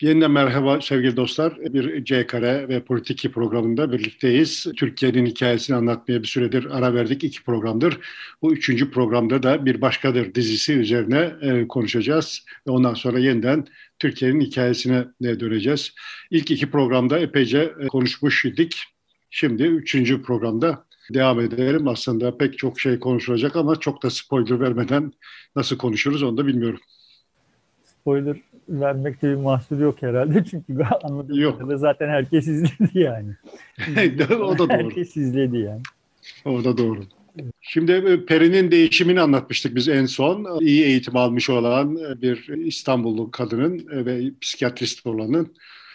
Yeniden merhaba sevgili dostlar. Bir C Kare ve Politiki programında birlikteyiz. Türkiye'nin hikayesini anlatmaya bir süredir ara verdik. iki programdır. Bu üçüncü programda da Bir Başkadır dizisi üzerine e, konuşacağız. Ve ondan sonra yeniden Türkiye'nin hikayesine e, döneceğiz. İlk iki programda epeyce e, konuşmuş idik. Şimdi üçüncü programda devam edelim. Aslında pek çok şey konuşulacak ama çok da spoiler vermeden nasıl konuşuruz onu da bilmiyorum. Spoiler vermekte bir mahsur yok herhalde. Çünkü anladığım yok. kadarıyla zaten herkes izledi yani. o da doğru. Herkes izledi yani. O da doğru. Şimdi e, Peri'nin değişimini anlatmıştık biz en son. İyi eğitim almış olan e, bir İstanbullu kadının e, ve psikiyatrist olanın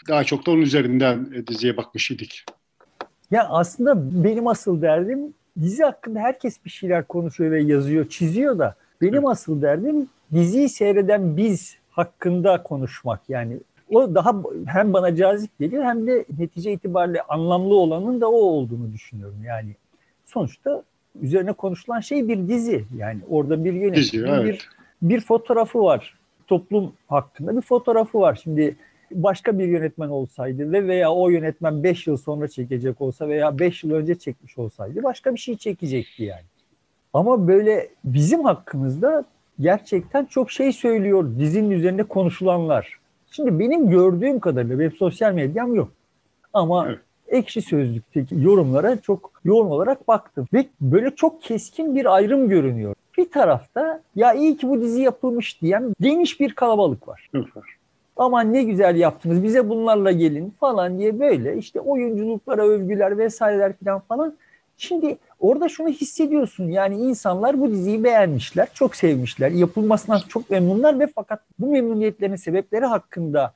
daha çok da onun üzerinden diziye bakmış idik. Ya aslında benim asıl derdim dizi hakkında herkes bir şeyler konuşuyor ve yazıyor, çiziyor da benim evet. asıl derdim diziyi seyreden biz hakkında konuşmak. Yani o daha hem bana cazip geliyor hem de netice itibariyle anlamlı olanın da o olduğunu düşünüyorum. Yani sonuçta üzerine konuşulan şey bir dizi. Yani orada bir yönetim, evet. bir, bir fotoğrafı var. Toplum hakkında bir fotoğrafı var. Şimdi başka bir yönetmen olsaydı ve veya o yönetmen 5 yıl sonra çekecek olsa veya 5 yıl önce çekmiş olsaydı başka bir şey çekecekti yani. Ama böyle bizim hakkımızda gerçekten çok şey söylüyor dizinin üzerinde konuşulanlar. Şimdi benim gördüğüm kadarıyla benim sosyal medyam yok. Ama evet. ekşi sözlükteki yorumlara çok yoğun olarak baktım. Ve böyle çok keskin bir ayrım görünüyor. Bir tarafta ya iyi ki bu dizi yapılmış diyen geniş bir kalabalık var. Evet. Aman ne güzel yaptınız bize bunlarla gelin falan diye böyle işte oyunculuklara övgüler vesaireler falan falan. Şimdi orada şunu hissediyorsun yani insanlar bu diziyi beğenmişler, çok sevmişler, yapılmasından çok memnunlar ve fakat bu memnuniyetlerin sebepleri hakkında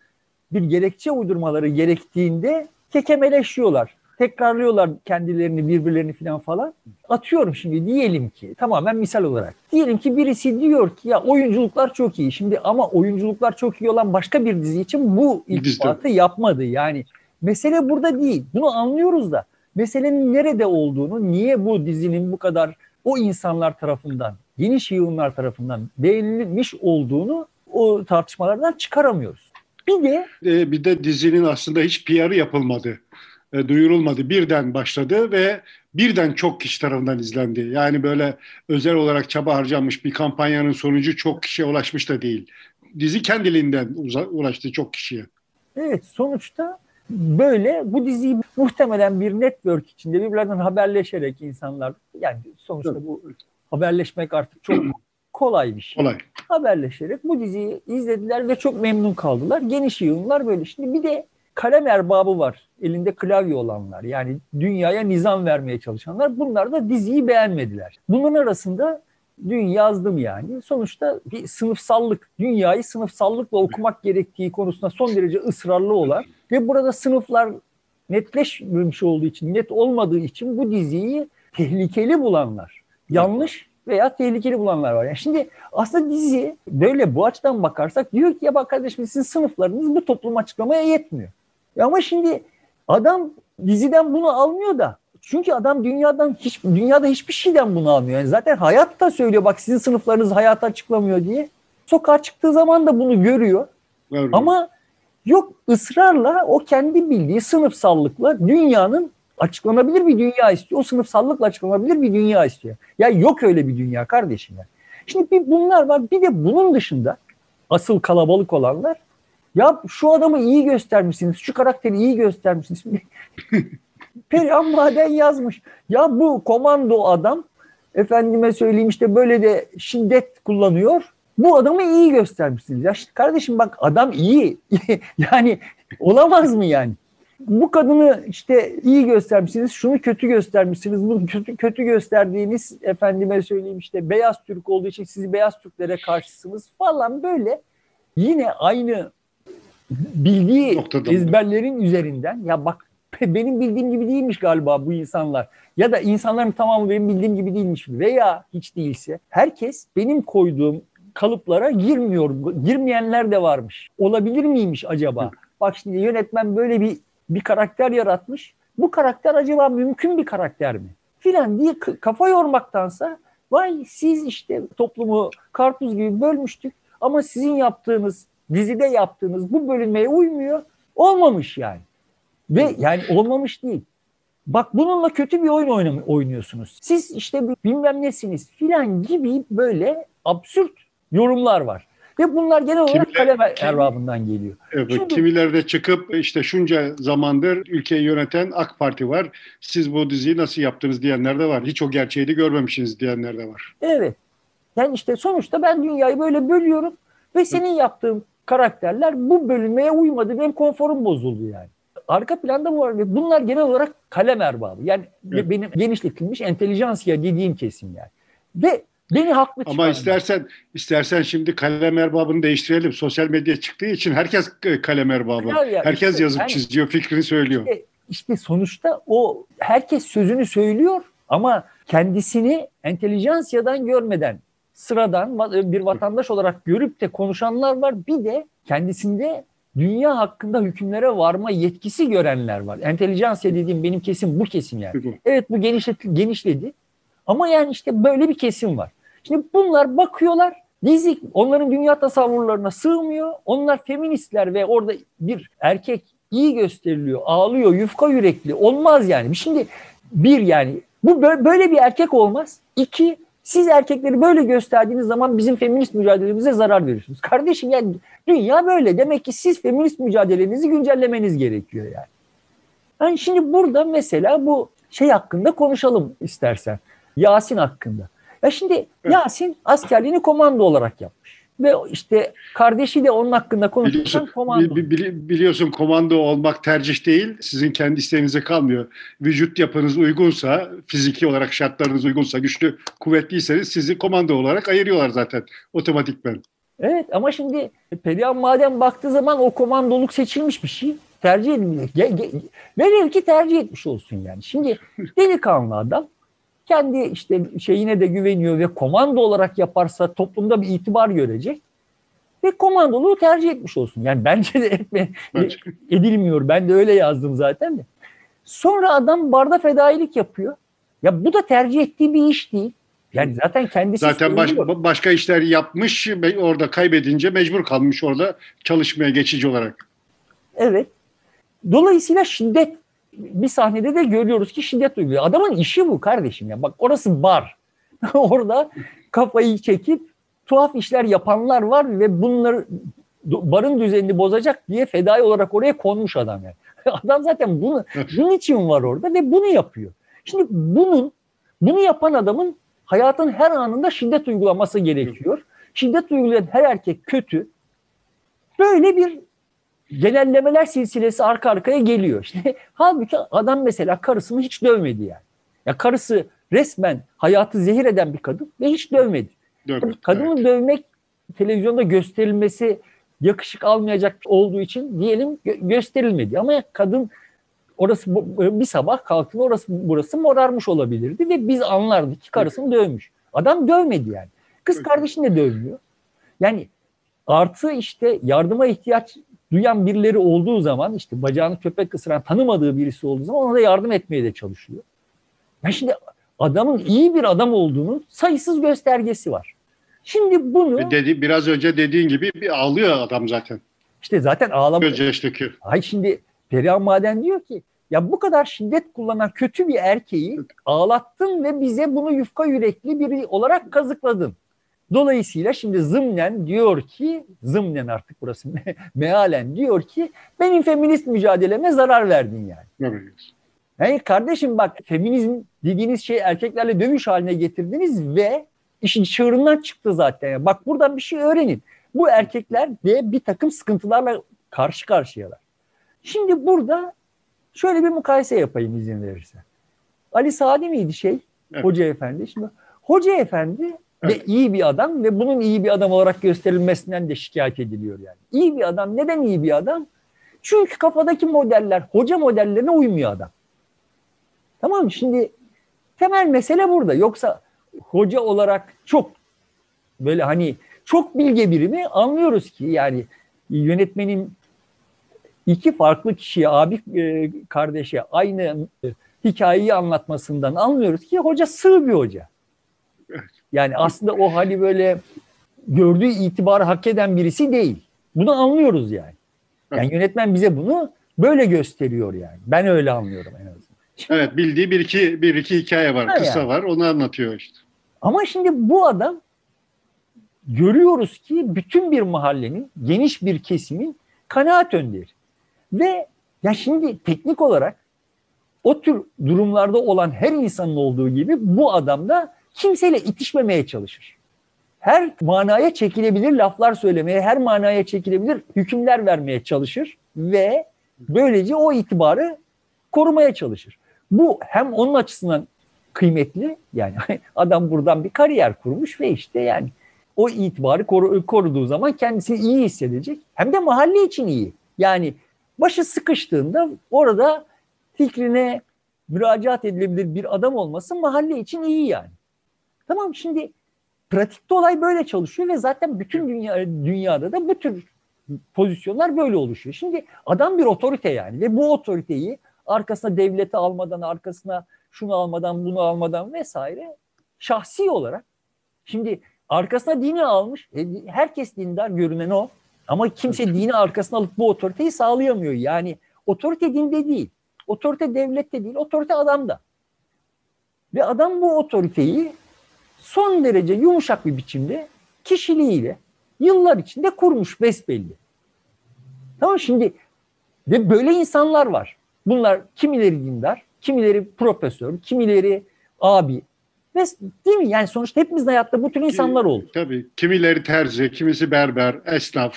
bir gerekçe uydurmaları gerektiğinde kekemeleşiyorlar. Tekrarlıyorlar kendilerini, birbirlerini falan falan. Atıyorum şimdi diyelim ki tamamen misal olarak. Diyelim ki birisi diyor ki ya oyunculuklar çok iyi. Şimdi ama oyunculuklar çok iyi olan başka bir dizi için bu iltifatı yapmadı. Yani mesele burada değil. Bunu anlıyoruz da meselenin nerede olduğunu, niye bu dizinin bu kadar o insanlar tarafından, geniş yığınlar tarafından beğenilmiş olduğunu o tartışmalardan çıkaramıyoruz. Bir de e, bir de dizinin aslında hiç PR'ı yapılmadı. E, duyurulmadı. Birden başladı ve birden çok kişi tarafından izlendi. Yani böyle özel olarak çaba harcanmış bir kampanyanın sonucu çok kişiye ulaşmış da değil. Dizi kendiliğinden ulaştı çok kişiye. Evet sonuçta böyle bu diziyi muhtemelen bir network içinde birbirlerinden haberleşerek insanlar yani sonuçta bu haberleşmek artık çok kolay bir şey. Kolay. Haberleşerek bu diziyi izlediler ve çok memnun kaldılar. Geniş yığınlar böyle. Şimdi bir de kalem erbabı var. Elinde klavye olanlar. Yani dünyaya nizam vermeye çalışanlar. Bunlar da diziyi beğenmediler. Bunun arasında dün yazdım yani. Sonuçta bir sınıfsallık, dünyayı sınıfsallıkla okumak gerektiği konusunda son derece ısrarlı olan ve burada sınıflar netleşmemiş olduğu için, net olmadığı için bu diziyi tehlikeli bulanlar, yanlış veya tehlikeli bulanlar var. Yani şimdi aslında dizi böyle bu açıdan bakarsak diyor ki ya bak kardeşim sizin sınıflarınız bu toplum açıklamaya yetmiyor. Ya ama şimdi adam diziden bunu almıyor da çünkü adam dünyadan hiç dünyada hiçbir şeyden bunu almıyor. Yani zaten hayat da söylüyor bak sizin sınıflarınız hayata açıklamıyor diye. Sokağa çıktığı zaman da bunu görüyor. Evet. Ama yok ısrarla o kendi bildiği sınıfsallıkla dünyanın açıklanabilir bir dünya istiyor. O sınıfsallıkla açıklanabilir bir dünya istiyor. Ya yok öyle bir dünya kardeşim ya. Şimdi bir bunlar var. Bir de bunun dışında asıl kalabalık olanlar ya şu adamı iyi göstermişsiniz, şu karakteri iyi göstermişsiniz. Perihan Maden yazmış. Ya bu komando adam efendime söyleyeyim işte böyle de şiddet kullanıyor. Bu adamı iyi göstermişsiniz. Ya kardeşim bak adam iyi. yani olamaz mı yani? Bu kadını işte iyi göstermişsiniz, şunu kötü göstermişsiniz, bunu kötü kötü gösterdiğiniz efendime söyleyeyim işte beyaz Türk olduğu için siz beyaz Türklere karşısınız falan böyle yine aynı bildiği Noktada ezberlerin üzerinden ya bak benim bildiğim gibi değilmiş galiba bu insanlar. Ya da insanların tamamı benim bildiğim gibi değilmiş. Veya hiç değilse herkes benim koyduğum kalıplara girmiyor. Girmeyenler de varmış. Olabilir miymiş acaba? Bak şimdi yönetmen böyle bir bir karakter yaratmış. Bu karakter acaba mümkün bir karakter mi? Filan diye kafa yormaktansa vay siz işte toplumu karpuz gibi bölmüştük ama sizin yaptığınız dizide yaptığınız bu bölünmeye uymuyor. Olmamış yani. Ve yani olmamış değil. Bak bununla kötü bir oyun oynuyorsunuz. Siz işte bilmem nesiniz filan gibi böyle absürt yorumlar var. Ve bunlar genel olarak Kimiler, kalem erbabından geliyor. Evet, Şimdi, kimiler de çıkıp işte şunca zamandır ülkeyi yöneten AK Parti var. Siz bu diziyi nasıl yaptınız diyenler de var. Hiç o gerçeği de görmemişsiniz diyenler de var. Evet. Yani işte sonuçta ben dünyayı böyle bölüyorum ve senin yaptığın karakterler bu bölünmeye uymadı. Benim konforum bozuldu yani. Arka planda bu var ve bunlar genel olarak kalem erbabı. Yani evet. benim genişletilmiş entelijansiya dediğim kesim yani. Ve Beni haklı Ama istersen istersen şimdi kalem erbabını değiştirelim. Sosyal medya çıktığı için herkes kalem erbabı. Ya, herkes işte, yazıp yani, çiziyor, fikrini söylüyor. Işte, işte sonuçta o herkes sözünü söylüyor ama kendisini entelijansiyadan görmeden sıradan bir vatandaş olarak görüp de konuşanlar var. Bir de kendisinde dünya hakkında hükümlere varma yetkisi görenler var. Entelijansiya dediğim benim kesim bu kesim yani. Evet bu genişledi, genişledi. Ama yani işte böyle bir kesim var. Şimdi bunlar bakıyorlar dizi onların dünya tasavvurlarına sığmıyor. Onlar feministler ve orada bir erkek iyi gösteriliyor, ağlıyor, yufka yürekli. Olmaz yani. Şimdi bir yani bu böyle bir erkek olmaz. İki siz erkekleri böyle gösterdiğiniz zaman bizim feminist mücadelemize zarar veriyorsunuz. Kardeşim yani dünya böyle. Demek ki siz feminist mücadelenizi güncellemeniz gerekiyor yani. Yani şimdi burada mesela bu şey hakkında konuşalım istersen. Yasin hakkında. Ya şimdi. Yasin askerliğini komando olarak yapmış. Ve işte kardeşi de onun hakkında konuşurken komando. Bili, biliyorsun komando olmak tercih değil. Sizin kendi isteğinize kalmıyor. Vücut yapınız uygunsa, fiziki olarak şartlarınız uygunsa, güçlü, kuvvetliyseniz sizi komando olarak ayırıyorlar zaten otomatikmen. Evet ama şimdi Perihan madem baktığı zaman o komandoluk seçilmiş bir şey tercih edilmiyor. Velev ki tercih etmiş olsun yani. Şimdi delikanlı adam kendi işte şeyine de güveniyor ve komando olarak yaparsa toplumda bir itibar görecek ve komandoluğu tercih etmiş olsun. Yani bence de etme, edilmiyor. Ben de öyle yazdım zaten de. Sonra adam barda fedailik yapıyor. Ya bu da tercih ettiği bir iş değil. Yani zaten kendisi Zaten baş, başka işler yapmış, orada kaybedince mecbur kalmış orada çalışmaya geçici olarak. Evet. Dolayısıyla şiddet bir sahnede de görüyoruz ki şiddet uyguluyor. Adamın işi bu kardeşim ya. Bak orası bar. Orada kafayı çekip tuhaf işler yapanlar var ve bunları barın düzenini bozacak diye fedai olarak oraya konmuş adam yani. Adam zaten bunu bunun için var orada ve bunu yapıyor. Şimdi bunun bunu yapan adamın hayatın her anında şiddet uygulaması gerekiyor. Şiddet uygulayan her erkek kötü. Böyle bir genellemeler silsilesi arka arkaya geliyor. İşte, halbuki adam mesela karısını hiç dövmedi yani. Ya karısı resmen hayatı zehir eden bir kadın ve hiç dövmedi. Dövmedi. Kadının evet. dövmek televizyonda gösterilmesi yakışık almayacak olduğu için diyelim gö- gösterilmedi. Ama kadın orası bir sabah kalktığında orası burası morarmış olabilirdi ve biz anlardık ki karısını dövmüş. Adam dövmedi yani. Kız kardeşini de dövmüyor. Yani artı işte yardıma ihtiyaç duyan birileri olduğu zaman işte bacağını köpek ısıran tanımadığı birisi olduğu zaman ona da yardım etmeye de çalışıyor. Ya şimdi adamın iyi bir adam olduğunu sayısız göstergesi var. Şimdi bunu... Dedi, biraz önce dediğin gibi bir ağlıyor adam zaten. İşte zaten ağlamıyor. Gözyaş döküyor. Ay şimdi Perihan Maden diyor ki ya bu kadar şiddet kullanan kötü bir erkeği ağlattın ve bize bunu yufka yürekli biri olarak kazıkladın. Dolayısıyla şimdi zımnen diyor ki, zımnen artık burası mealen diyor ki benim feminist mücadeleme zarar verdin yani. Evet. Yani kardeşim bak feminizm dediğiniz şey erkeklerle dövüş haline getirdiniz ve işin çığırından çıktı zaten. Yani bak buradan bir şey öğrenin. Bu erkekler de bir takım sıkıntılarla karşı karşıyalar. Şimdi burada şöyle bir mukayese yapayım izin verirse. Ali Sadi miydi şey? Evet. Hoca Efendi. Şimdi Hoca Efendi ve iyi bir adam ve bunun iyi bir adam olarak gösterilmesinden de şikayet ediliyor yani. İyi bir adam. Neden iyi bir adam? Çünkü kafadaki modeller hoca modellerine uymuyor adam. Tamam mı? Şimdi temel mesele burada. Yoksa hoca olarak çok böyle hani çok bilge biri mi anlıyoruz ki yani yönetmenin iki farklı kişiye abi e, kardeşe aynı hikayeyi anlatmasından anlıyoruz ki hoca sığ bir hoca. Yani aslında o hani böyle gördüğü itibarı hak eden birisi değil. Bunu anlıyoruz yani. Yani yönetmen bize bunu böyle gösteriyor yani. Ben öyle anlıyorum en azından. Evet bildiği bir iki, bir iki hikaye var, ha kısa yani. var onu anlatıyor işte. Ama şimdi bu adam görüyoruz ki bütün bir mahallenin, geniş bir kesimin kanaat önderi. Ve ya şimdi teknik olarak o tür durumlarda olan her insanın olduğu gibi bu adam da kimseyle itişmemeye çalışır. Her manaya çekilebilir laflar söylemeye, her manaya çekilebilir hükümler vermeye çalışır ve böylece o itibarı korumaya çalışır. Bu hem onun açısından kıymetli yani adam buradan bir kariyer kurmuş ve işte yani o itibarı koru, koruduğu zaman kendisini iyi hissedecek. Hem de mahalle için iyi. Yani başı sıkıştığında orada fikrine müracaat edilebilir bir adam olması mahalle için iyi yani. Tamam şimdi pratikte olay böyle çalışıyor ve zaten bütün dünya dünyada da bu tür pozisyonlar böyle oluşuyor. Şimdi adam bir otorite yani ve bu otoriteyi arkasına devleti almadan, arkasına şunu almadan, bunu almadan vesaire şahsi olarak şimdi arkasına dini almış. E, herkes dindar görünen o. Ama kimse dini arkasına alıp bu otoriteyi sağlayamıyor. Yani otorite dinde değil. Otorite devlette değil. Otorite adamda. Ve adam bu otoriteyi son derece yumuşak bir biçimde kişiliğiyle yıllar içinde kurmuş besbelli. Tamam şimdi ve böyle insanlar var. Bunlar kimileri dindar, kimileri profesör, kimileri abi. Ve değil mi? Yani sonuçta hepimizin hayatta bu tür insanlar oldu. Tabii. Kimileri terzi, kimisi berber, esnaf.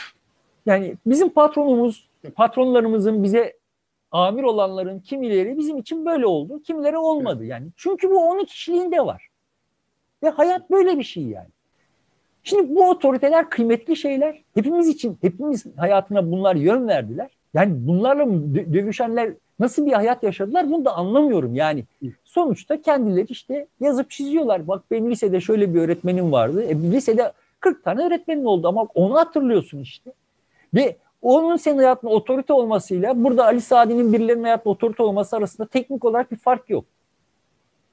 Yani bizim patronumuz, patronlarımızın bize amir olanların kimileri bizim için böyle oldu, kimileri olmadı. Yani çünkü bu onun kişiliğinde var. Ve hayat böyle bir şey yani. Şimdi bu otoriteler kıymetli şeyler. Hepimiz için, hepimiz hayatına bunlar yön verdiler. Yani bunlarla dövüşenler nasıl bir hayat yaşadılar bunu da anlamıyorum. Yani sonuçta kendileri işte yazıp çiziyorlar. Bak benim lisede şöyle bir öğretmenim vardı. E, lisede 40 tane öğretmenin oldu ama onu hatırlıyorsun işte. Ve onun senin hayatında otorite olmasıyla burada Ali Sadi'nin birilerinin hayatında otorite olması arasında teknik olarak bir fark yok.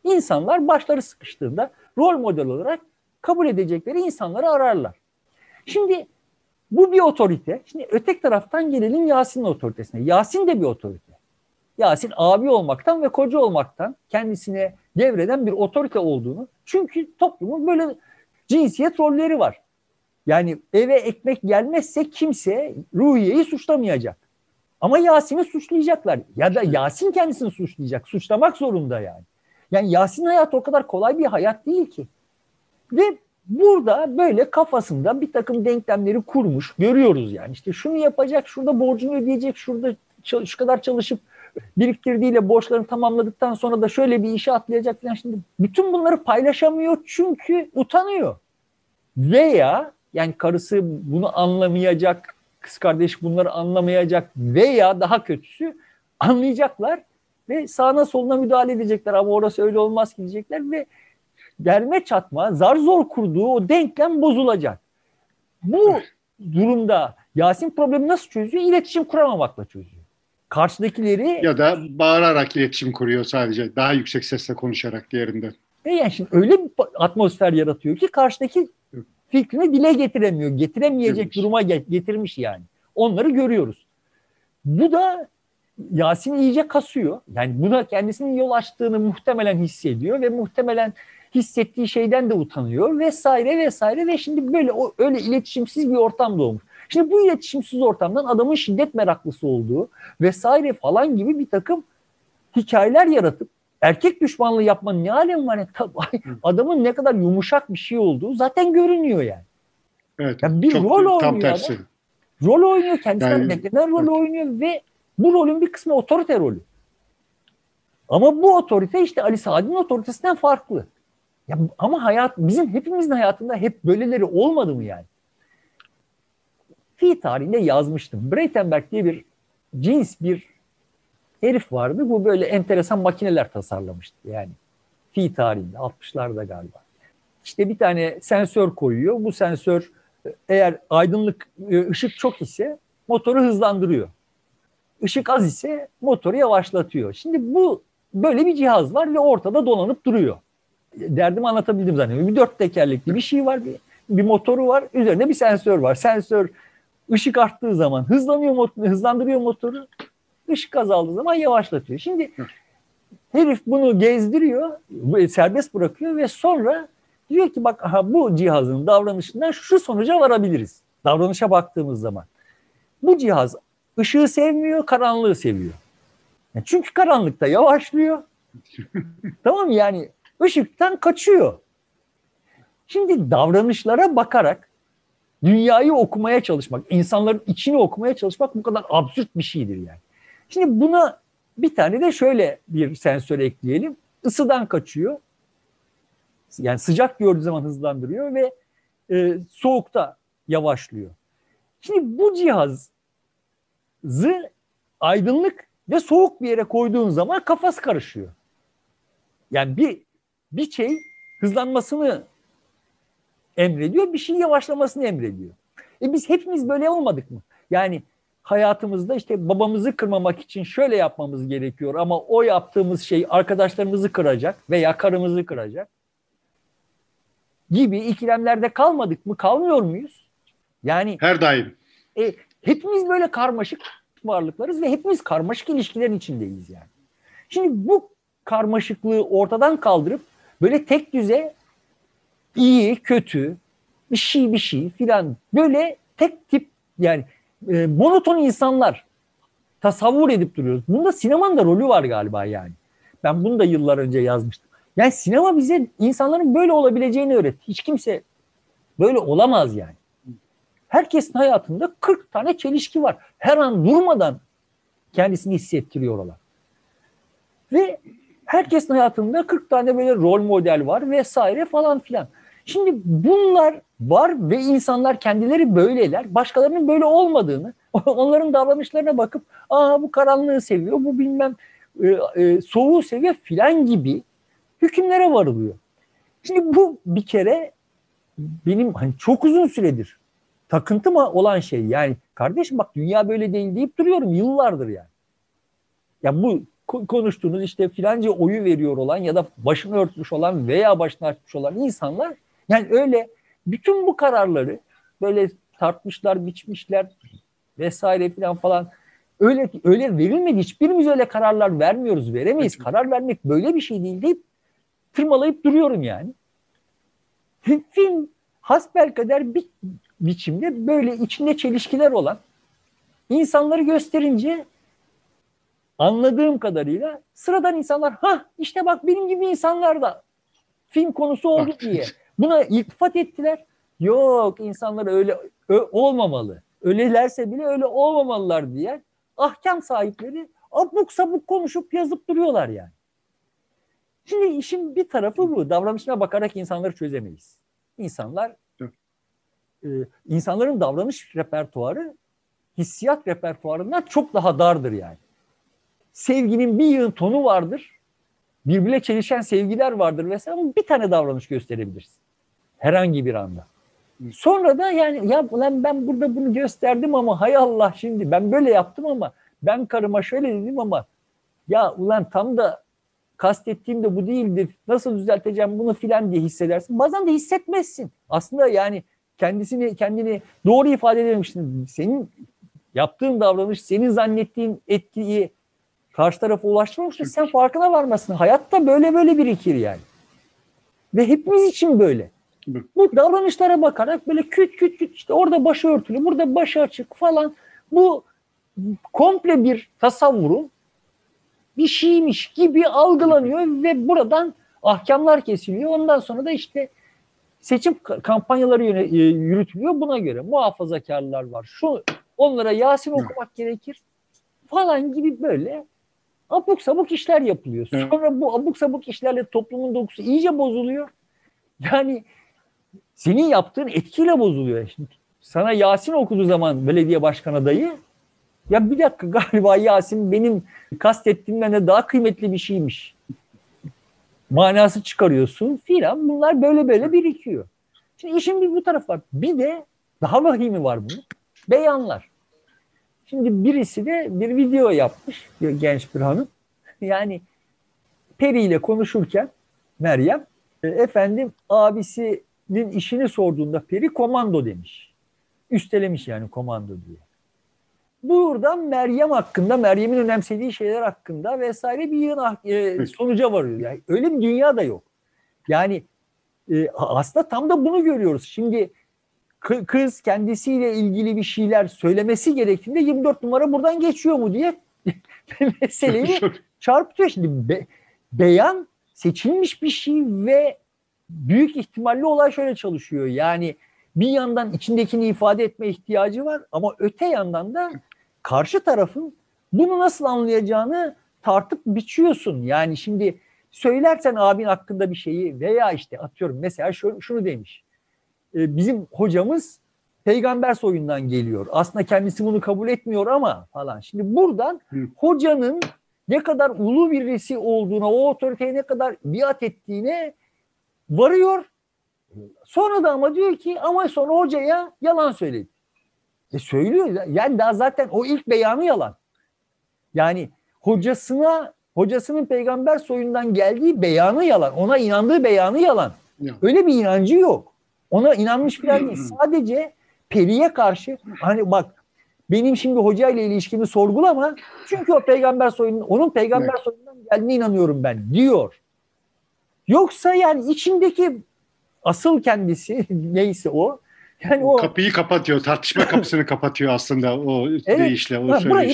İnsanlar başları sıkıştığında rol model olarak kabul edecekleri insanları ararlar. Şimdi bu bir otorite. Şimdi ötek taraftan gelelim Yasin'in otoritesine. Yasin de bir otorite. Yasin abi olmaktan ve koca olmaktan kendisine devreden bir otorite olduğunu. Çünkü toplumun böyle cinsiyet rolleri var. Yani eve ekmek gelmezse kimse Ruhiye'yi suçlamayacak. Ama Yasin'i suçlayacaklar. Ya da Yasin kendisini suçlayacak. Suçlamak zorunda yani. Yani Yasin hayatı o kadar kolay bir hayat değil ki. Ve burada böyle kafasında bir takım denklemleri kurmuş. Görüyoruz yani. İşte şunu yapacak, şurada borcunu ödeyecek, şurada şu kadar çalışıp biriktirdiğiyle borçlarını tamamladıktan sonra da şöyle bir işe atlayacak falan. Şimdi bütün bunları paylaşamıyor çünkü utanıyor. Veya yani karısı bunu anlamayacak, kız kardeş bunları anlamayacak veya daha kötüsü anlayacaklar ve sağına soluna müdahale edecekler ama orası öyle olmaz ki diyecekler ve derme çatma zar zor kurduğu o denklem bozulacak. Bu durumda Yasin problemi nasıl çözüyor? İletişim kuramamakla çözüyor. Karşıdakileri... Ya da bağırarak iletişim kuruyor sadece. Daha yüksek sesle konuşarak diğerinden. E yani şimdi öyle bir atmosfer yaratıyor ki karşıdaki fikrini dile getiremiyor. Getiremeyecek Görmüş. duruma getirmiş yani. Onları görüyoruz. Bu da Yasin iyice kasıyor. Yani buna kendisinin yol açtığını muhtemelen hissediyor ve muhtemelen hissettiği şeyden de utanıyor vesaire vesaire ve şimdi böyle o öyle iletişimsiz bir ortam doğmuş. Şimdi bu iletişimsiz ortamdan adamın şiddet meraklısı olduğu vesaire falan gibi bir takım hikayeler yaratıp erkek düşmanlığı yapmanın ne alemi var? Yani, adamın ne kadar yumuşak bir şey olduğu zaten görünüyor yani. Evet. Yani bir çok rol tam tersi. Adam. Rol oynuyor. Kendisinden yani, beklenen rol evet. oynuyor ve bu rolün bir kısmı otorite rolü. Ama bu otorite işte Ali Sadi'nin otoritesinden farklı. Ya, ama hayat bizim hepimizin hayatında hep böyleleri olmadı mı yani? Fi tarihinde yazmıştım. Breitenberg diye bir cins bir herif vardı. Bu böyle enteresan makineler tasarlamıştı yani. Fi tarihinde 60'larda galiba. İşte bir tane sensör koyuyor. Bu sensör eğer aydınlık e, ışık çok ise motoru hızlandırıyor. Işık az ise motoru yavaşlatıyor. Şimdi bu böyle bir cihaz var ve ortada dolanıp duruyor. Derdimi anlatabildim zannediyorum. Bir dört tekerlekli bir şey var. Bir, bir motoru var. Üzerinde bir sensör var. Sensör Işık arttığı zaman hızlanıyor motor, hızlandırıyor motoru. Işık azaldığı zaman yavaşlatıyor. Şimdi herif bunu gezdiriyor, serbest bırakıyor ve sonra diyor ki bak aha, bu cihazın davranışından şu sonuca varabiliriz. Davranışa baktığımız zaman. Bu cihaz ışığı sevmiyor, karanlığı seviyor. Çünkü karanlıkta yavaşlıyor. tamam mı? Yani ışıktan kaçıyor. Şimdi davranışlara bakarak dünyayı okumaya çalışmak, insanların içini okumaya çalışmak bu kadar absürt bir şeydir yani. Şimdi buna bir tane de şöyle bir sensör ekleyelim. Isıdan kaçıyor. Yani sıcak gördüğü zaman hızlandırıyor ve e, soğukta yavaşlıyor. Şimdi bu cihazı aydınlık ve soğuk bir yere koyduğun zaman kafası karışıyor. Yani bir bir şey hızlanmasını emrediyor, bir şey yavaşlamasını emrediyor. E biz hepimiz böyle olmadık mı? Yani hayatımızda işte babamızı kırmamak için şöyle yapmamız gerekiyor ama o yaptığımız şey arkadaşlarımızı kıracak veya karımızı kıracak gibi ikilemlerde kalmadık mı? Kalmıyor muyuz? Yani her daim. E, hepimiz böyle karmaşık varlıklarız ve hepimiz karmaşık ilişkilerin içindeyiz yani. Şimdi bu karmaşıklığı ortadan kaldırıp böyle tek düze iyi, kötü, bir şey bir şey filan böyle tek tip yani e, monoton insanlar tasavvur edip duruyoruz. Bunda sinemanın da rolü var galiba yani. Ben bunu da yıllar önce yazmıştım. Yani sinema bize insanların böyle olabileceğini öğretti. Hiç kimse böyle olamaz yani. Herkesin hayatında 40 tane çelişki var. Her an durmadan kendisini hissettiriyorlar. Ve herkesin hayatında 40 tane böyle rol model var vesaire falan filan. Şimdi bunlar var ve insanlar kendileri böyleler. Başkalarının böyle olmadığını, onların davranışlarına bakıp aa bu karanlığı seviyor, bu bilmem e, e, soğuğu seviyor filan gibi hükümlere varılıyor. Şimdi bu bir kere benim hani çok uzun süredir takıntım olan şey. Yani kardeşim bak dünya böyle değil deyip duruyorum yıllardır yani. Ya bu konuştuğunuz işte filanca oyu veriyor olan ya da başını örtmüş olan veya başını açmış olan insanlar yani öyle bütün bu kararları böyle tartmışlar, biçmişler vesaire filan falan öyle öyle verilmedi. Hiçbirimiz öyle kararlar vermiyoruz, veremeyiz. Karar vermek böyle bir şey değil deyip tırmalayıp duruyorum yani. Film hasbel kadar bir biçimde böyle içinde çelişkiler olan insanları gösterince anladığım kadarıyla sıradan insanlar ha işte bak benim gibi insanlar da film konusu oldu diye buna iltifat ettiler. Yok insanlar öyle olmamalı. Öylelerse bile öyle olmamalılar diye ahkam sahipleri abuk sabuk konuşup yazıp duruyorlar yani. Şimdi işin bir tarafı bu. Davranışına bakarak insanları çözemeyiz. İnsanlar e, insanların davranış repertuarı hissiyat repertuarından çok daha dardır yani. Sevginin bir yığın tonu vardır. Birbirine çelişen sevgiler vardır vesaire ama bir tane davranış gösterebilirsin. Herhangi bir anda. Sonra da yani ya ulan ben burada bunu gösterdim ama hay Allah şimdi ben böyle yaptım ama ben karıma şöyle dedim ama ya ulan tam da kastettiğim de bu değildi. Nasıl düzelteceğim bunu filan diye hissedersin. Bazen de hissetmezsin. Aslında yani kendisini kendini doğru ifade edememişsin. Senin yaptığın davranış, senin zannettiğin etkiyi karşı tarafa ulaştırmamıştır. Sen farkına varmasın. Hayatta böyle böyle birikir yani. Ve hepimiz için böyle. Bu davranışlara bakarak böyle küt küt küt işte orada başı örtülü, burada başı açık falan. Bu komple bir tasavvurun bir şeymiş gibi algılanıyor ve buradan ahkamlar kesiliyor. Ondan sonra da işte seçim kampanyaları e, yürütülüyor buna göre. Muhafazakarlar var. Şu onlara Yasin okumak gerekir falan gibi böyle abuk sabuk işler yapılıyor. Sonra bu abuk sabuk işlerle toplumun dokusu iyice bozuluyor. Yani senin yaptığın etkiyle bozuluyor. Şimdi sana Yasin okuduğu zaman belediye başkan adayı ya bir dakika galiba Yasin benim kastettiğimden de daha kıymetli bir şeymiş. Manası çıkarıyorsun filan. Bunlar böyle böyle birikiyor. Şimdi işin bir bu tarafı var. Bir de daha vahimi var bunun. Beyanlar. Şimdi birisi de bir video yapmış genç bir hanım. Yani Peri ile konuşurken Meryem e, efendim abisinin işini sorduğunda Peri komando demiş. Üstelemiş yani komando diye. Buradan Meryem hakkında, Meryem'in önemsediği şeyler hakkında vesaire bir yığın e, sonuca varıyor. Yani öyle bir dünya da yok. Yani e, aslında tam da bunu görüyoruz. Şimdi kız kendisiyle ilgili bir şeyler söylemesi gerektiğinde 24 numara buradan geçiyor mu diye meseleyi çarpıtıyor. Şimdi be, beyan seçilmiş bir şey ve büyük ihtimalle olay şöyle çalışıyor. Yani bir yandan içindekini ifade etme ihtiyacı var ama öte yandan da karşı tarafın bunu nasıl anlayacağını tartıp biçiyorsun. Yani şimdi söylersen abin hakkında bir şeyi veya işte atıyorum mesela şunu, şunu demiş. E, bizim hocamız peygamber soyundan geliyor. Aslında kendisi bunu kabul etmiyor ama falan. Şimdi buradan hocanın ne kadar ulu birisi olduğuna, o otoriteye ne kadar biat ettiğine varıyor. Sonra da ama diyor ki ama sonra hocaya yalan söyledi. E söylüyor. Yani daha zaten o ilk beyanı yalan. Yani hocasına hocasının peygamber soyundan geldiği beyanı yalan. Ona inandığı beyanı yalan. Öyle bir inancı yok. Ona inanmış falan değil. Sadece periye karşı hani bak benim şimdi hoca ile ilişkimi sorgulama. Çünkü o peygamber soyundan onun peygamber evet. soyundan geldiğine inanıyorum ben diyor. Yoksa yani içindeki asıl kendisi neyse o yani o kapıyı kapatıyor. Tartışma kapısını kapatıyor aslında o evet, deyişle, o ha, burayı,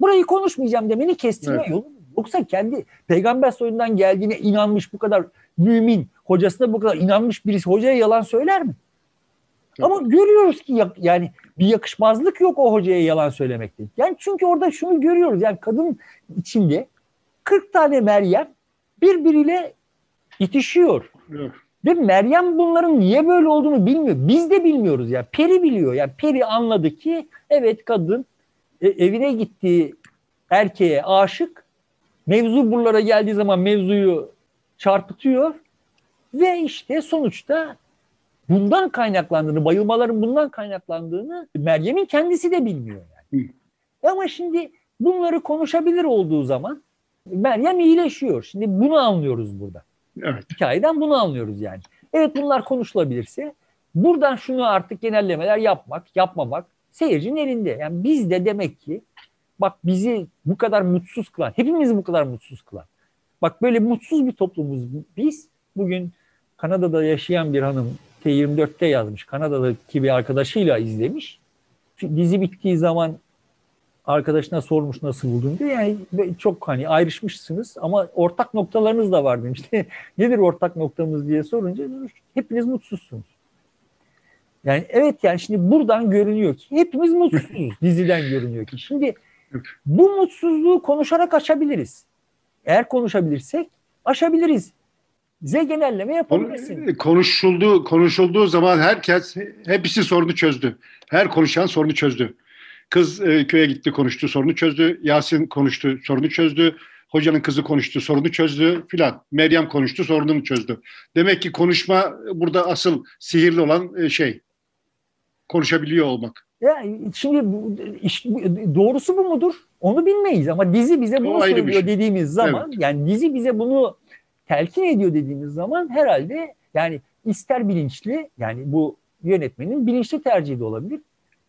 burayı konuşmayacağım demeni kestirme evet. yolu. Yoksa kendi peygamber soyundan geldiğine inanmış bu kadar mümin, hocasına bu kadar inanmış birisi hocaya yalan söyler mi? Evet. Ama görüyoruz ki yani bir yakışmazlık yok o hocaya yalan söylemekte. Yani çünkü orada şunu görüyoruz. Yani kadın içinde 40 tane Meryem birbiriyle itişiyor. Evet. Ve Meryem bunların niye böyle olduğunu bilmiyor. Biz de bilmiyoruz ya. Peri biliyor. Yani Peri anladı ki evet kadın e, evine gittiği erkeğe aşık. Mevzu buralara geldiği zaman mevzuyu çarpıtıyor. Ve işte sonuçta bundan kaynaklandığını, bayılmaların bundan kaynaklandığını Meryem'in kendisi de bilmiyor yani. Hı. Ama şimdi bunları konuşabilir olduğu zaman Meryem iyileşiyor. Şimdi bunu anlıyoruz burada. Evet. Hikayeden bunu anlıyoruz yani. Evet bunlar konuşulabilirse buradan şunu artık genellemeler yapmak, yapmamak seyircinin elinde. Yani biz de demek ki bak bizi bu kadar mutsuz kılan, hepimizi bu kadar mutsuz kılan. Bak böyle mutsuz bir toplumuz biz. Bugün Kanada'da yaşayan bir hanım T24'te yazmış. Kanada'daki bir arkadaşıyla izlemiş. Dizi bittiği zaman arkadaşına sormuş nasıl buldun diye. Yani çok hani ayrışmışsınız ama ortak noktalarınız da var demişti. Nedir ortak noktamız diye sorunca demiş, hepiniz mutsuzsunuz. Yani evet yani şimdi buradan görünüyor ki hepimiz mutsuzuz. Diziden görünüyor ki. Şimdi bu mutsuzluğu konuşarak aşabiliriz. Eğer konuşabilirsek aşabiliriz. Bize genelleme yapabilirsin. Konuşulduğu, konuşulduğu zaman herkes hepsi sorunu çözdü. Her konuşan sorunu çözdü. Kız e, köye gitti konuştu sorunu çözdü. Yasin konuştu sorunu çözdü. Hocanın kızı konuştu sorunu çözdü filan. Meryem konuştu sorununu çözdü. Demek ki konuşma burada asıl sihirli olan e, şey. Konuşabiliyor olmak. Ya şimdi iş, doğrusu bu mudur? Onu bilmeyiz ama dizi bize bunu söylüyor şey. dediğimiz zaman evet. yani dizi bize bunu telkin ediyor dediğimiz zaman herhalde yani ister bilinçli yani bu yönetmenin bilinçli tercihi de olabilir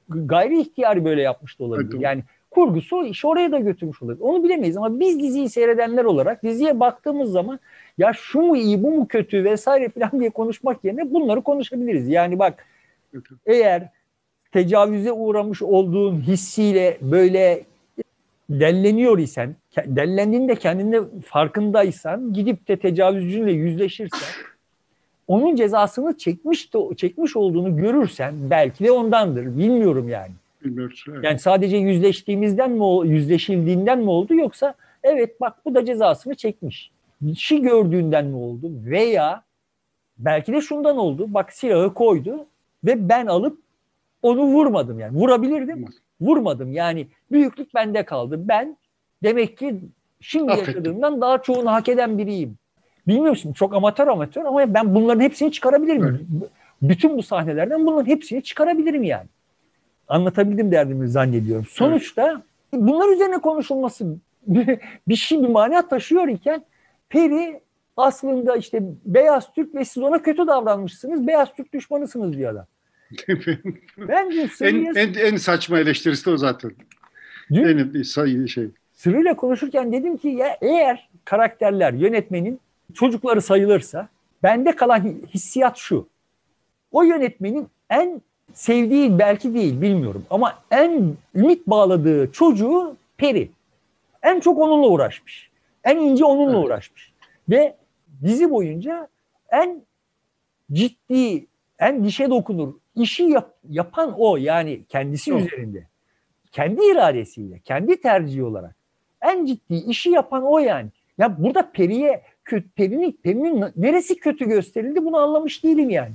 gayri ihtiyari böyle yapmış da olabilir. Evet, yani kurgusu iş oraya da götürmüş olabilir. Onu bilemeyiz ama biz diziyi seyredenler olarak diziye baktığımız zaman ya şu mu iyi bu mu kötü vesaire falan diye konuşmak yerine bunları konuşabiliriz. Yani bak eğer tecavüze uğramış olduğun hissiyle böyle delleniyor isen, dellendiğinde kendinde farkındaysan gidip de tecavüzcüyle yüzleşirsen onun cezasını çekmiş de, çekmiş olduğunu görürsen belki de ondandır. Bilmiyorum yani. Bilmiyoruz. Evet. Yani sadece yüzleştiğimizden mi yüzleşildiğinden mi oldu yoksa evet bak bu da cezasını çekmiş. Şey gördüğünden mi oldu veya belki de şundan oldu. Bak silahı koydu ve ben alıp onu vurmadım yani. Vurabilirdim. Vurmadım. Yani büyüklük bende kaldı. Ben demek ki şimdi Affettim. yaşadığımdan daha çoğunu hak eden biriyim. Bilmiyorum çok amatör amatör ama ben bunların hepsini çıkarabilirim. Evet. Bütün bu sahnelerden bunların hepsini çıkarabilirim yani. Anlatabildim derdimi zannediyorum. Sonuçta evet. bunlar üzerine konuşulması bir şey bir mana taşıyor iken Peri aslında işte beyaz Türk ve siz ona kötü davranmışsınız. Beyaz Türk düşmanısınız diyor adam. Bence en, en, en saçma eleştirisi de o zaten. Dün, en şey. Sırrıyla konuşurken dedim ki ya eğer karakterler yönetmenin çocukları sayılırsa bende kalan hissiyat şu. O yönetmenin en sevdiği belki değil bilmiyorum ama en ümit bağladığı çocuğu Peri. En çok onunla uğraşmış. En ince onunla evet. uğraşmış. Ve dizi boyunca en ciddi, en dişe dokunur işi yap, yapan o yani kendisi o. üzerinde. Kendi iradesiyle, kendi tercihi olarak. En ciddi işi yapan o yani. Ya burada Peri'ye kötü, Peri'nin, Peri'nin neresi kötü gösterildi bunu anlamış değilim yani.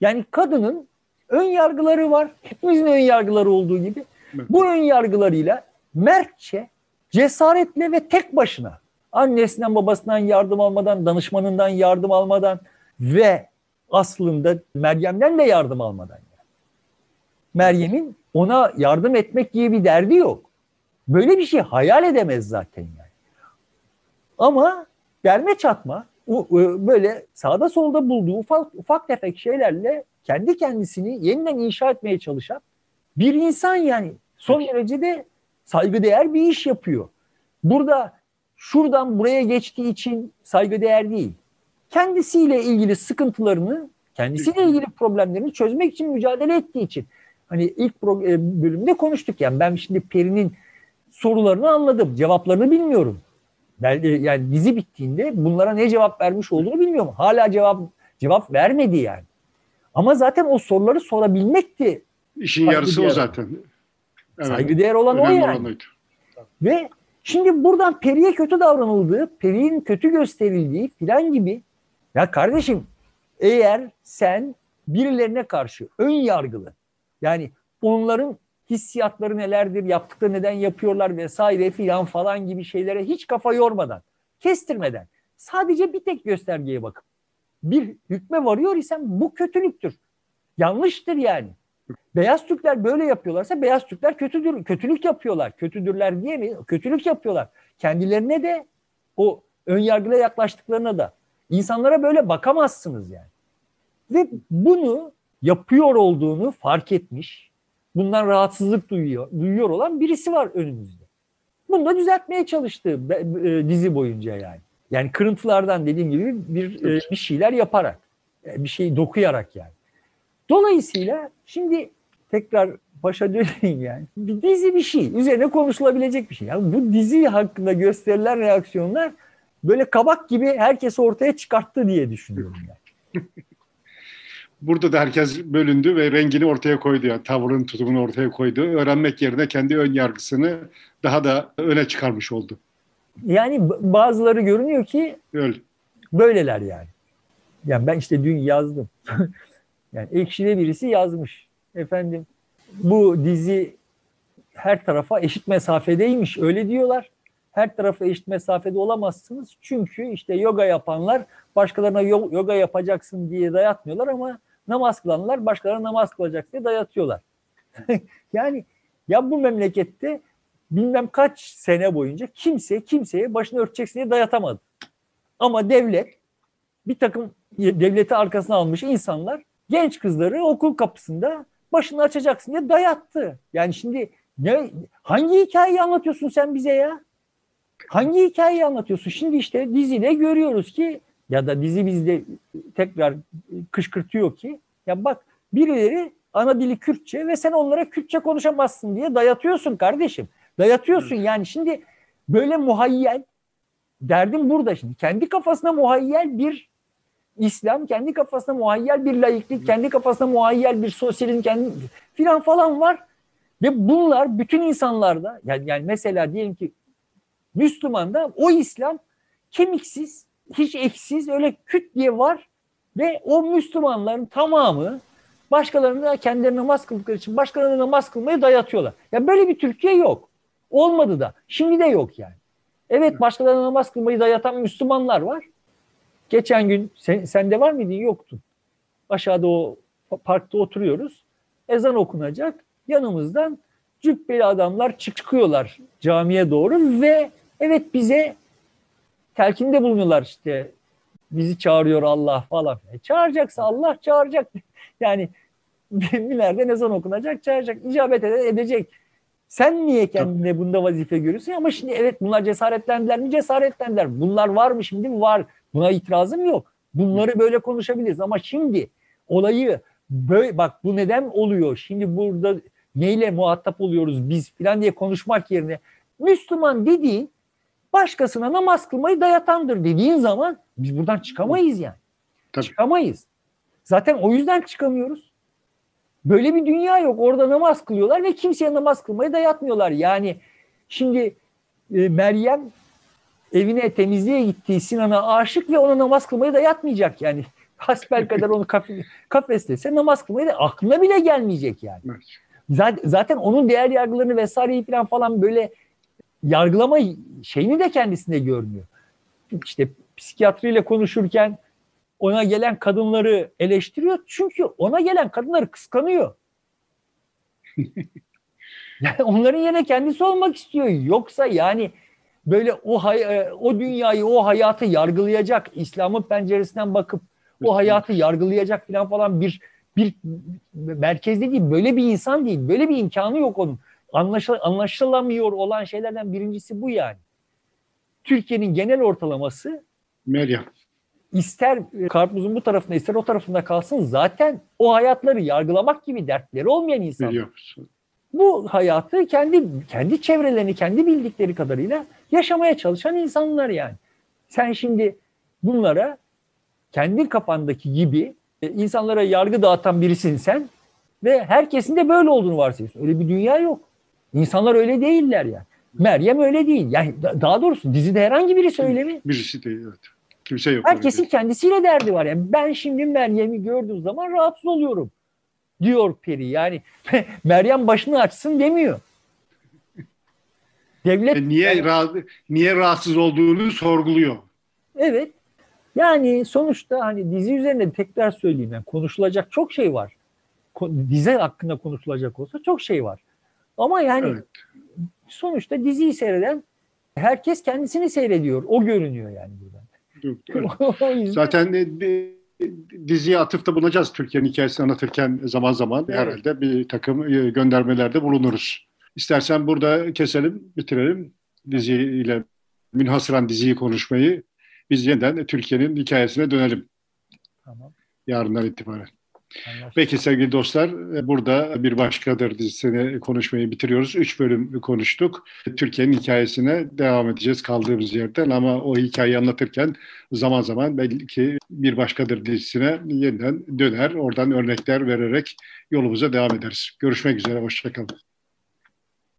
Yani kadının ön yargıları var. Hepimizin ön yargıları olduğu gibi. Bu ön yargılarıyla mertçe, cesaretle ve tek başına annesinden babasından yardım almadan, danışmanından yardım almadan ve aslında Meryem'den de yardım almadan. Yani. Meryem'in ona yardım etmek gibi bir derdi yok. Böyle bir şey hayal edemez zaten yani. Ama derme çatma böyle sağda solda bulduğu ufak, ufak tefek şeylerle kendi kendisini yeniden inşa etmeye çalışan bir insan yani son derece de saygıdeğer bir iş yapıyor. Burada şuradan buraya geçtiği için saygıdeğer değil. Kendisiyle ilgili sıkıntılarını, kendisiyle ilgili problemlerini çözmek için mücadele ettiği için. Hani ilk e, bölümde konuştuk yani ben şimdi Peri'nin sorularını anladım, cevaplarını bilmiyorum. Ben, yani dizi bittiğinde bunlara ne cevap vermiş olduğunu bilmiyorum. Hala cevap cevap vermedi yani. Ama zaten o soruları sorabilmekti. İşin yarısı o zaten. Evet. Saygıdeğer olan Önemli o yani. Olan Ve şimdi buradan Peri'ye kötü davranıldığı, Peri'nin kötü gösterildiği filan gibi. Ya kardeşim eğer sen birilerine karşı ön yargılı yani onların hissiyatları nelerdir, yaptıkları neden yapıyorlar vesaire filan falan gibi şeylere hiç kafa yormadan, kestirmeden sadece bir tek göstergeye bakıp bir hükme varıyor isem bu kötülüktür. Yanlıştır yani. Beyaz Türkler böyle yapıyorlarsa beyaz Türkler kötüdür, kötülük yapıyorlar. Kötüdürler diye mi? Kötülük yapıyorlar. Kendilerine de o ön yargıyla yaklaştıklarına da. insanlara böyle bakamazsınız yani. Ve bunu yapıyor olduğunu fark etmiş, bundan rahatsızlık duyuyor, duyuyor olan birisi var önümüzde. Bunu da düzeltmeye çalıştı e, dizi boyunca yani. Yani kırıntılardan dediğim gibi bir e, bir şeyler yaparak, e, bir şey dokuyarak yani. Dolayısıyla şimdi tekrar başa döneyim yani. Bir dizi bir şey. Üzerine konuşulabilecek bir şey. Yani bu dizi hakkında gösterilen reaksiyonlar böyle kabak gibi herkes ortaya çıkarttı diye düşünüyorum yani. Burada da herkes bölündü ve rengini ortaya koydu. Yani tavrın tutumunu ortaya koydu. Öğrenmek yerine kendi ön yargısını daha da öne çıkarmış oldu. Yani bazıları görünüyor ki Öyle. böyleler yani. Yani ben işte dün yazdım. yani ekşide birisi yazmış. Efendim bu dizi her tarafa eşit mesafedeymiş öyle diyorlar. Her tarafa eşit mesafede olamazsınız. Çünkü işte yoga yapanlar başkalarına yoga yapacaksın diye dayatmıyorlar ama namaz kılanlar başkalarına namaz kılacak diye dayatıyorlar. yani ya bu memlekette bilmem kaç sene boyunca kimse kimseye başını örteceksin diye dayatamadı. Ama devlet bir takım devleti arkasına almış insanlar genç kızları okul kapısında başını açacaksın diye dayattı. Yani şimdi ne hangi hikayeyi anlatıyorsun sen bize ya? Hangi hikayeyi anlatıyorsun? Şimdi işte dizide görüyoruz ki ya da dizi bizde tekrar kışkırtıyor ki ya bak birileri ana dili Kürtçe ve sen onlara Kürtçe konuşamazsın diye dayatıyorsun kardeşim. Dayatıyorsun yani şimdi böyle muhayyel derdim burada şimdi. Kendi kafasına muhayyel bir İslam, kendi kafasına muhayyel bir laiklik, kendi kafasına muhayyel bir sosyalizm, kendi filan falan var. Ve bunlar bütün insanlarda yani, yani mesela diyelim ki Müslüman'da o İslam kemiksiz, hiç eksiz öyle küt diye var ve o Müslümanların tamamı başkalarını da kendilerine namaz kıldıkları için başkalarına namaz kılmayı dayatıyorlar. Ya böyle bir Türkiye yok. Olmadı da. Şimdi de yok yani. Evet başkalarına namaz kılmayı dayatan Müslümanlar var. Geçen gün sen, sende var mıydı? Yoktu. Aşağıda o parkta oturuyoruz. Ezan okunacak. Yanımızdan cübbeli adamlar çıkıyorlar camiye doğru ve evet bize telkinde bulunuyorlar işte bizi çağırıyor Allah falan. E çağıracaksa Allah çağıracak. Yani nerede ne zaman okunacak, çağıracak, icabet ede, edecek. Sen niye kendine bunda vazife görüyorsun? Ama şimdi evet bunlar cesaretlendiler mi? Cesaretlendiler. Bunlar var mı şimdi? Var. Buna itirazım yok. Bunları böyle konuşabiliriz. Ama şimdi olayı böyle bak bu neden oluyor? Şimdi burada neyle muhatap oluyoruz biz falan diye konuşmak yerine Müslüman dediğin başkasına namaz kılmayı dayatandır dediğin zaman biz buradan çıkamayız yani. Tabii. Çıkamayız. Zaten o yüzden çıkamıyoruz. Böyle bir dünya yok. Orada namaz kılıyorlar ve kimseye namaz kılmayı dayatmıyorlar. Yani şimdi e, Meryem evine temizliğe gittiği Sinan'a aşık ve ona namaz kılmayı dayatmayacak yani. Hasbel kadar onu kafe, kafeslese namaz kılmayı da aklına bile gelmeyecek yani. Zaten, zaten onun değer yargılarını vesaireyi falan falan böyle yargılama şeyini de kendisinde görmüyor. İşte psikiyatriyle konuşurken ona gelen kadınları eleştiriyor. Çünkü ona gelen kadınları kıskanıyor. yani onların yerine kendisi olmak istiyor. Yoksa yani böyle o hay e, o dünyayı, o hayatı yargılayacak, İslam'ın penceresinden bakıp o hayatı yargılayacak falan falan bir bir merkezde değil, böyle bir insan değil, böyle bir imkanı yok onun. Anlaşıl anlaşılamıyor olan şeylerden birincisi bu yani. Türkiye'nin genel ortalaması Meryem ister karpuzun bu tarafında ister o tarafında kalsın zaten o hayatları yargılamak gibi dertleri olmayan insanlar. Bu hayatı kendi kendi çevrelerini, kendi bildikleri kadarıyla yaşamaya çalışan insanlar yani. Sen şimdi bunlara kendi kafandaki gibi e, insanlara yargı dağıtan birisin sen ve herkesin de böyle olduğunu varsayıyorsun. Öyle bir dünya yok. İnsanlar öyle değiller yani. Meryem öyle değil. Yani daha doğrusu dizide herhangi biri söylemi. Birisi değil evet. Kimse yok. Herkesin kendisiyle derdi var. Yani ben şimdi Meryem'i gördüğüm zaman rahatsız oluyorum diyor peri. Yani Meryem başını açsın demiyor. Devlet e niye yani, rahat, niye rahatsız olduğunu sorguluyor. Evet. Yani sonuçta hani dizi üzerinde tekrar söyleyeyim yani konuşulacak çok şey var. Dizi hakkında konuşulacak olsa çok şey var. Ama yani evet. Sonuçta diziyi seyreden herkes kendisini seyrediyor. O görünüyor yani buradan. Zaten diziye atıfta bulunacağız Türkiye'nin hikayesini anlatırken zaman zaman evet. herhalde bir takım e, göndermelerde bulunuruz. İstersen burada keselim, bitirelim diziyle münhasıran diziyi konuşmayı. Biz yeniden Türkiye'nin hikayesine dönelim. Tamam. Yarından itibaren. Peki sevgili dostlar burada bir başkadır dizisini konuşmayı bitiriyoruz. Üç bölüm konuştuk. Türkiye'nin hikayesine devam edeceğiz kaldığımız yerden ama o hikayeyi anlatırken zaman zaman belki bir başkadır dizisine yeniden döner. Oradan örnekler vererek yolumuza devam ederiz. Görüşmek üzere, hoşçakalın.